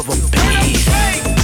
of a bass.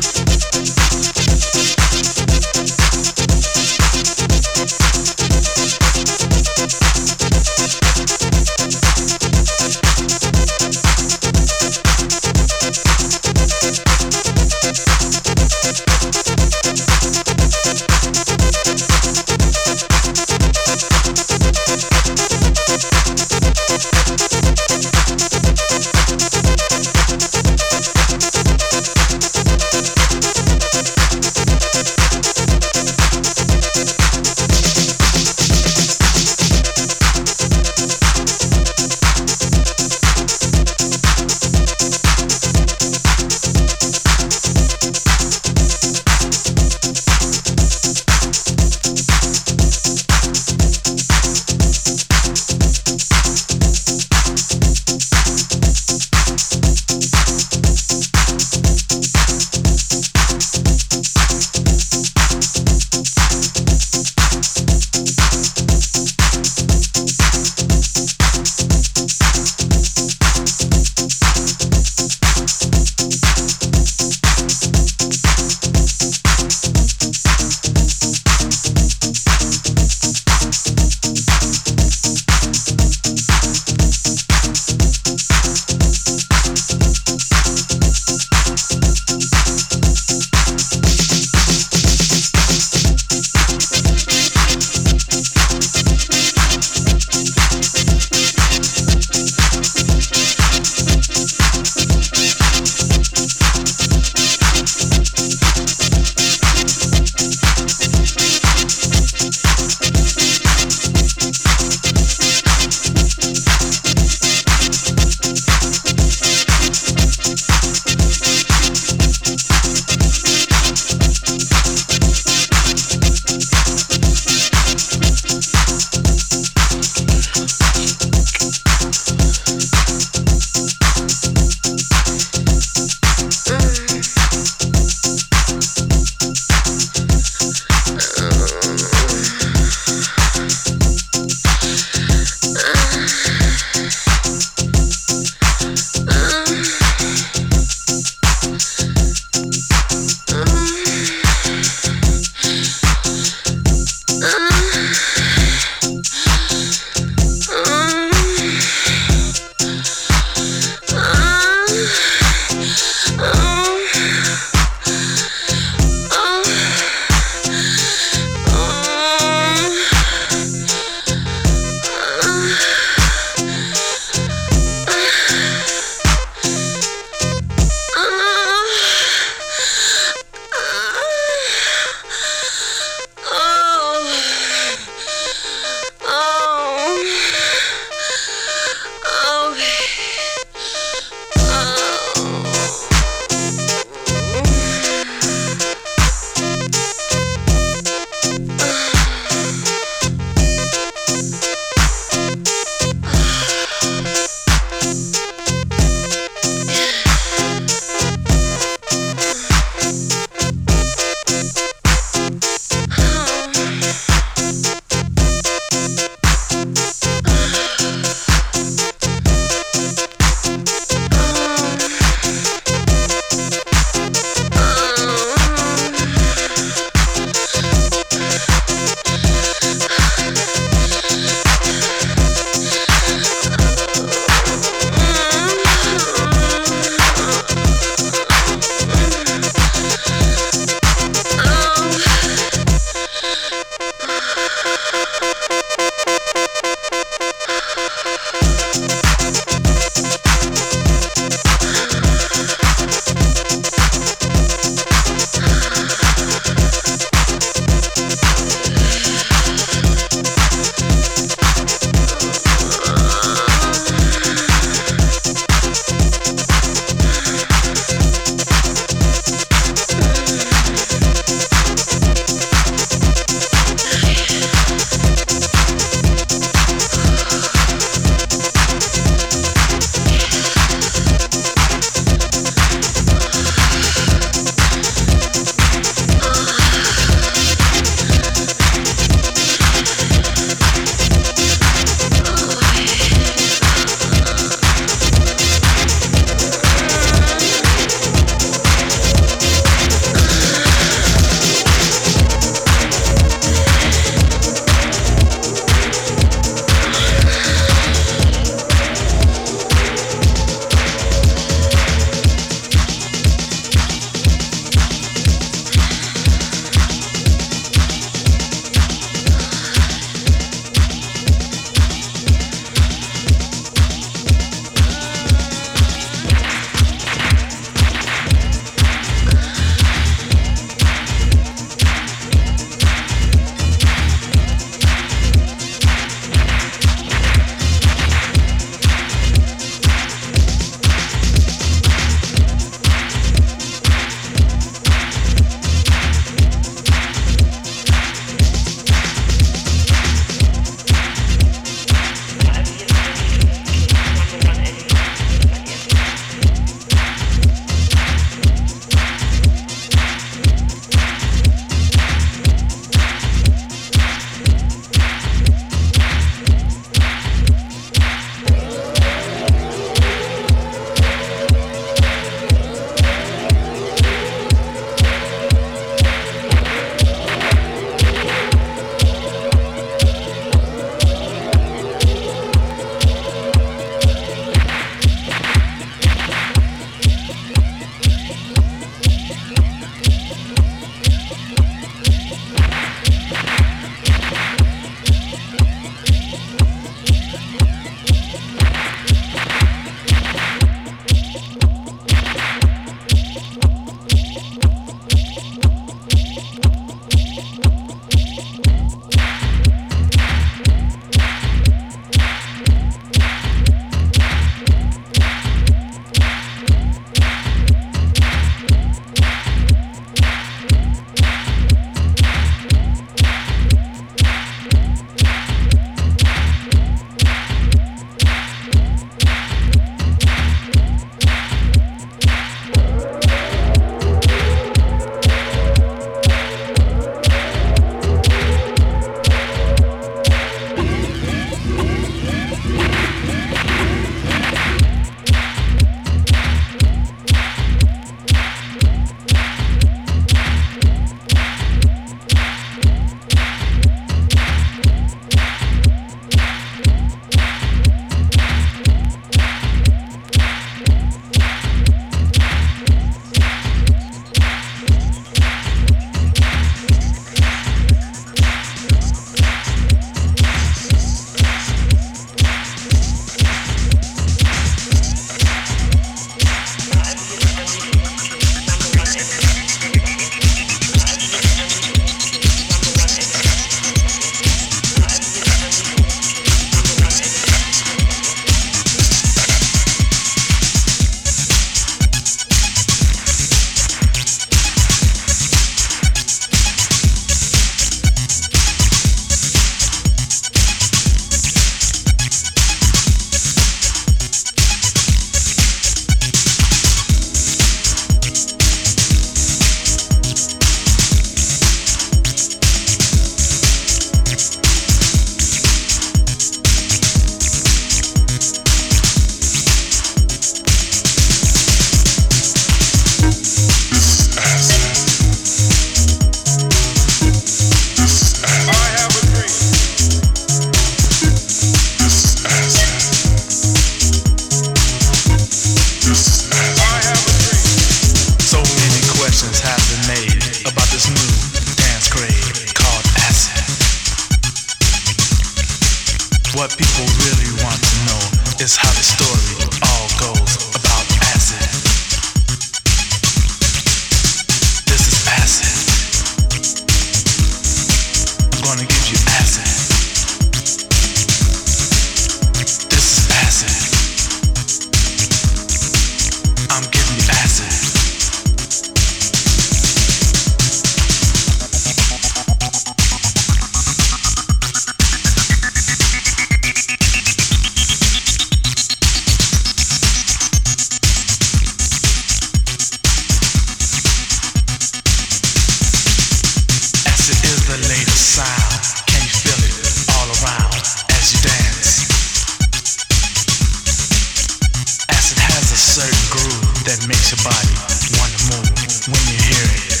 It.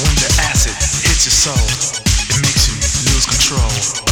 When the acid hits your soul, it makes you lose control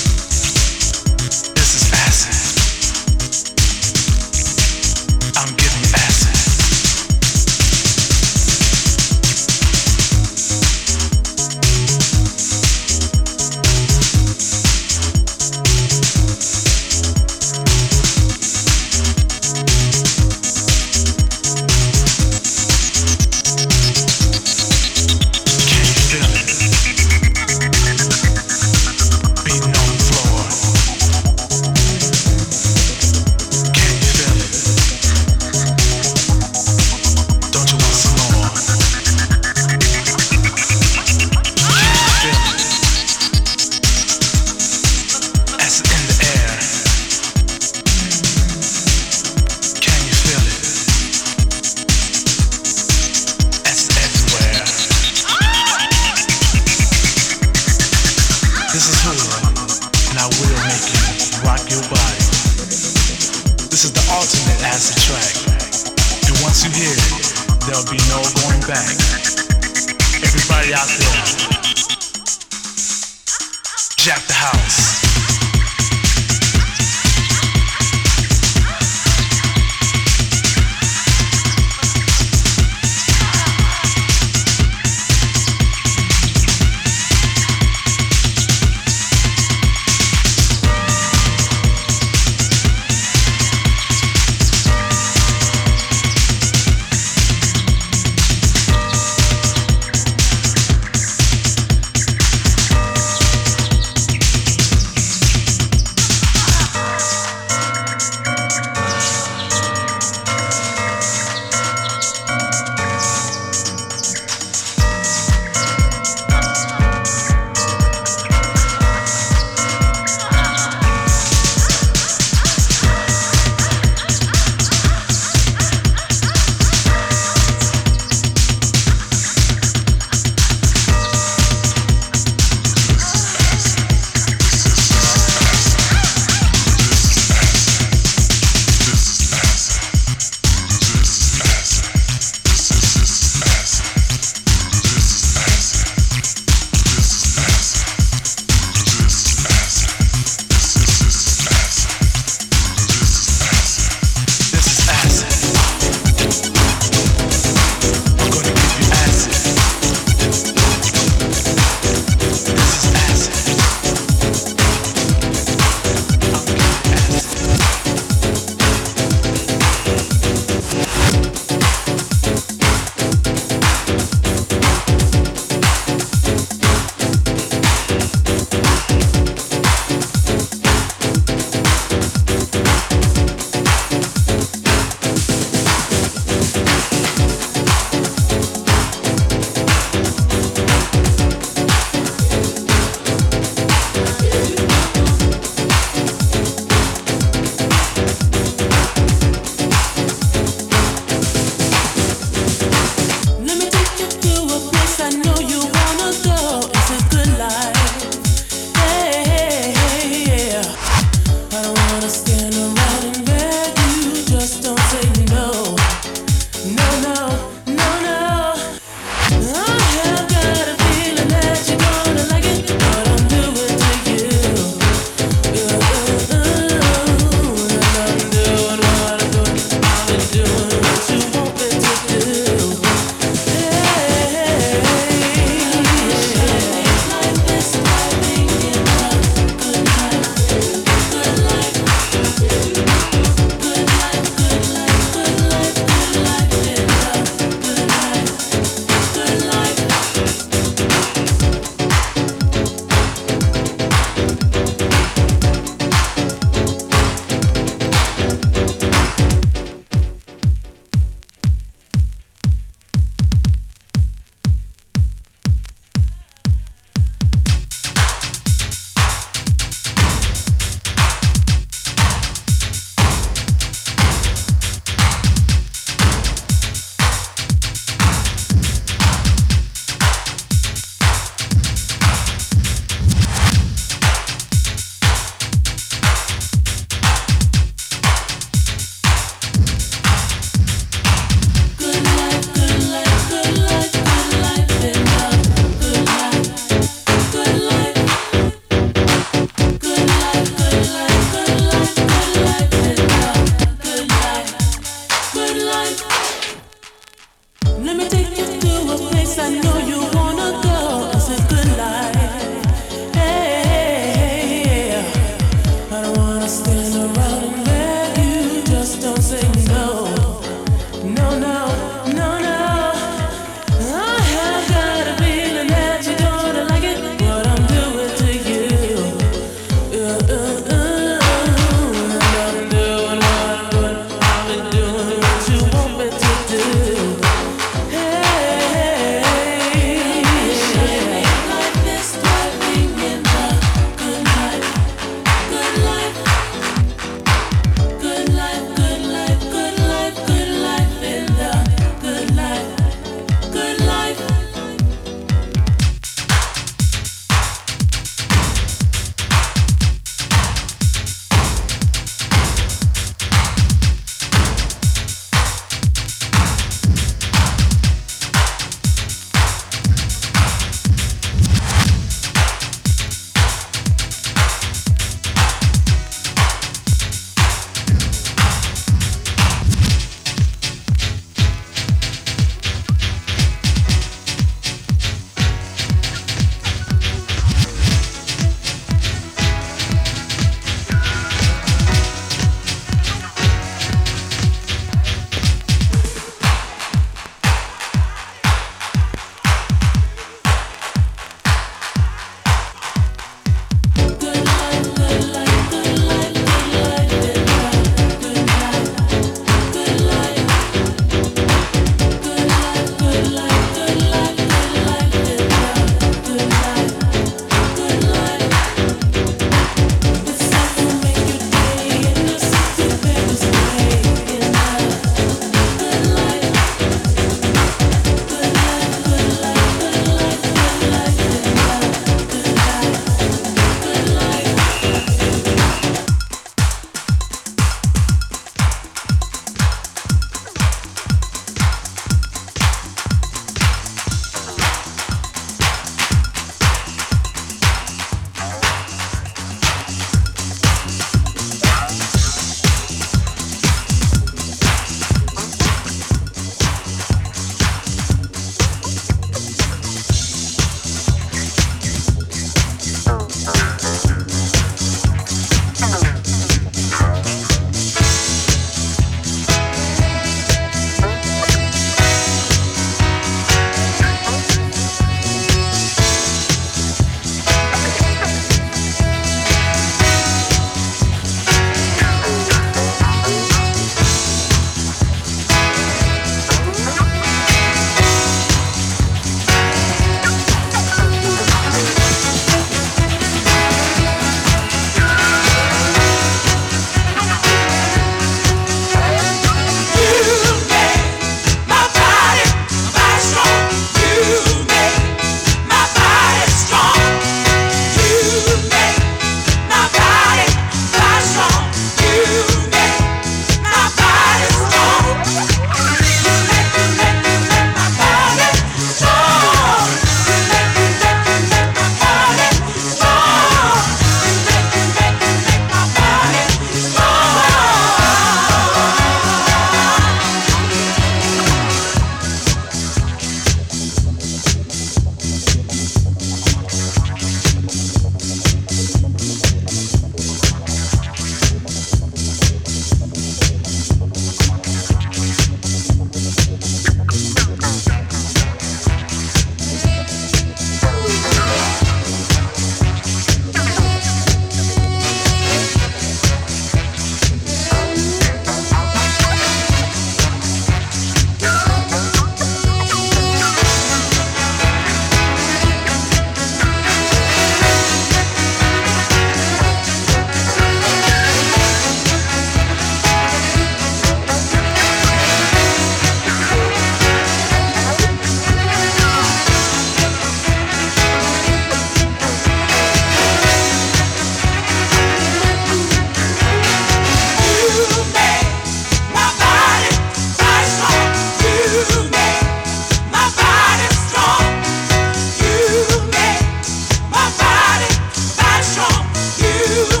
you.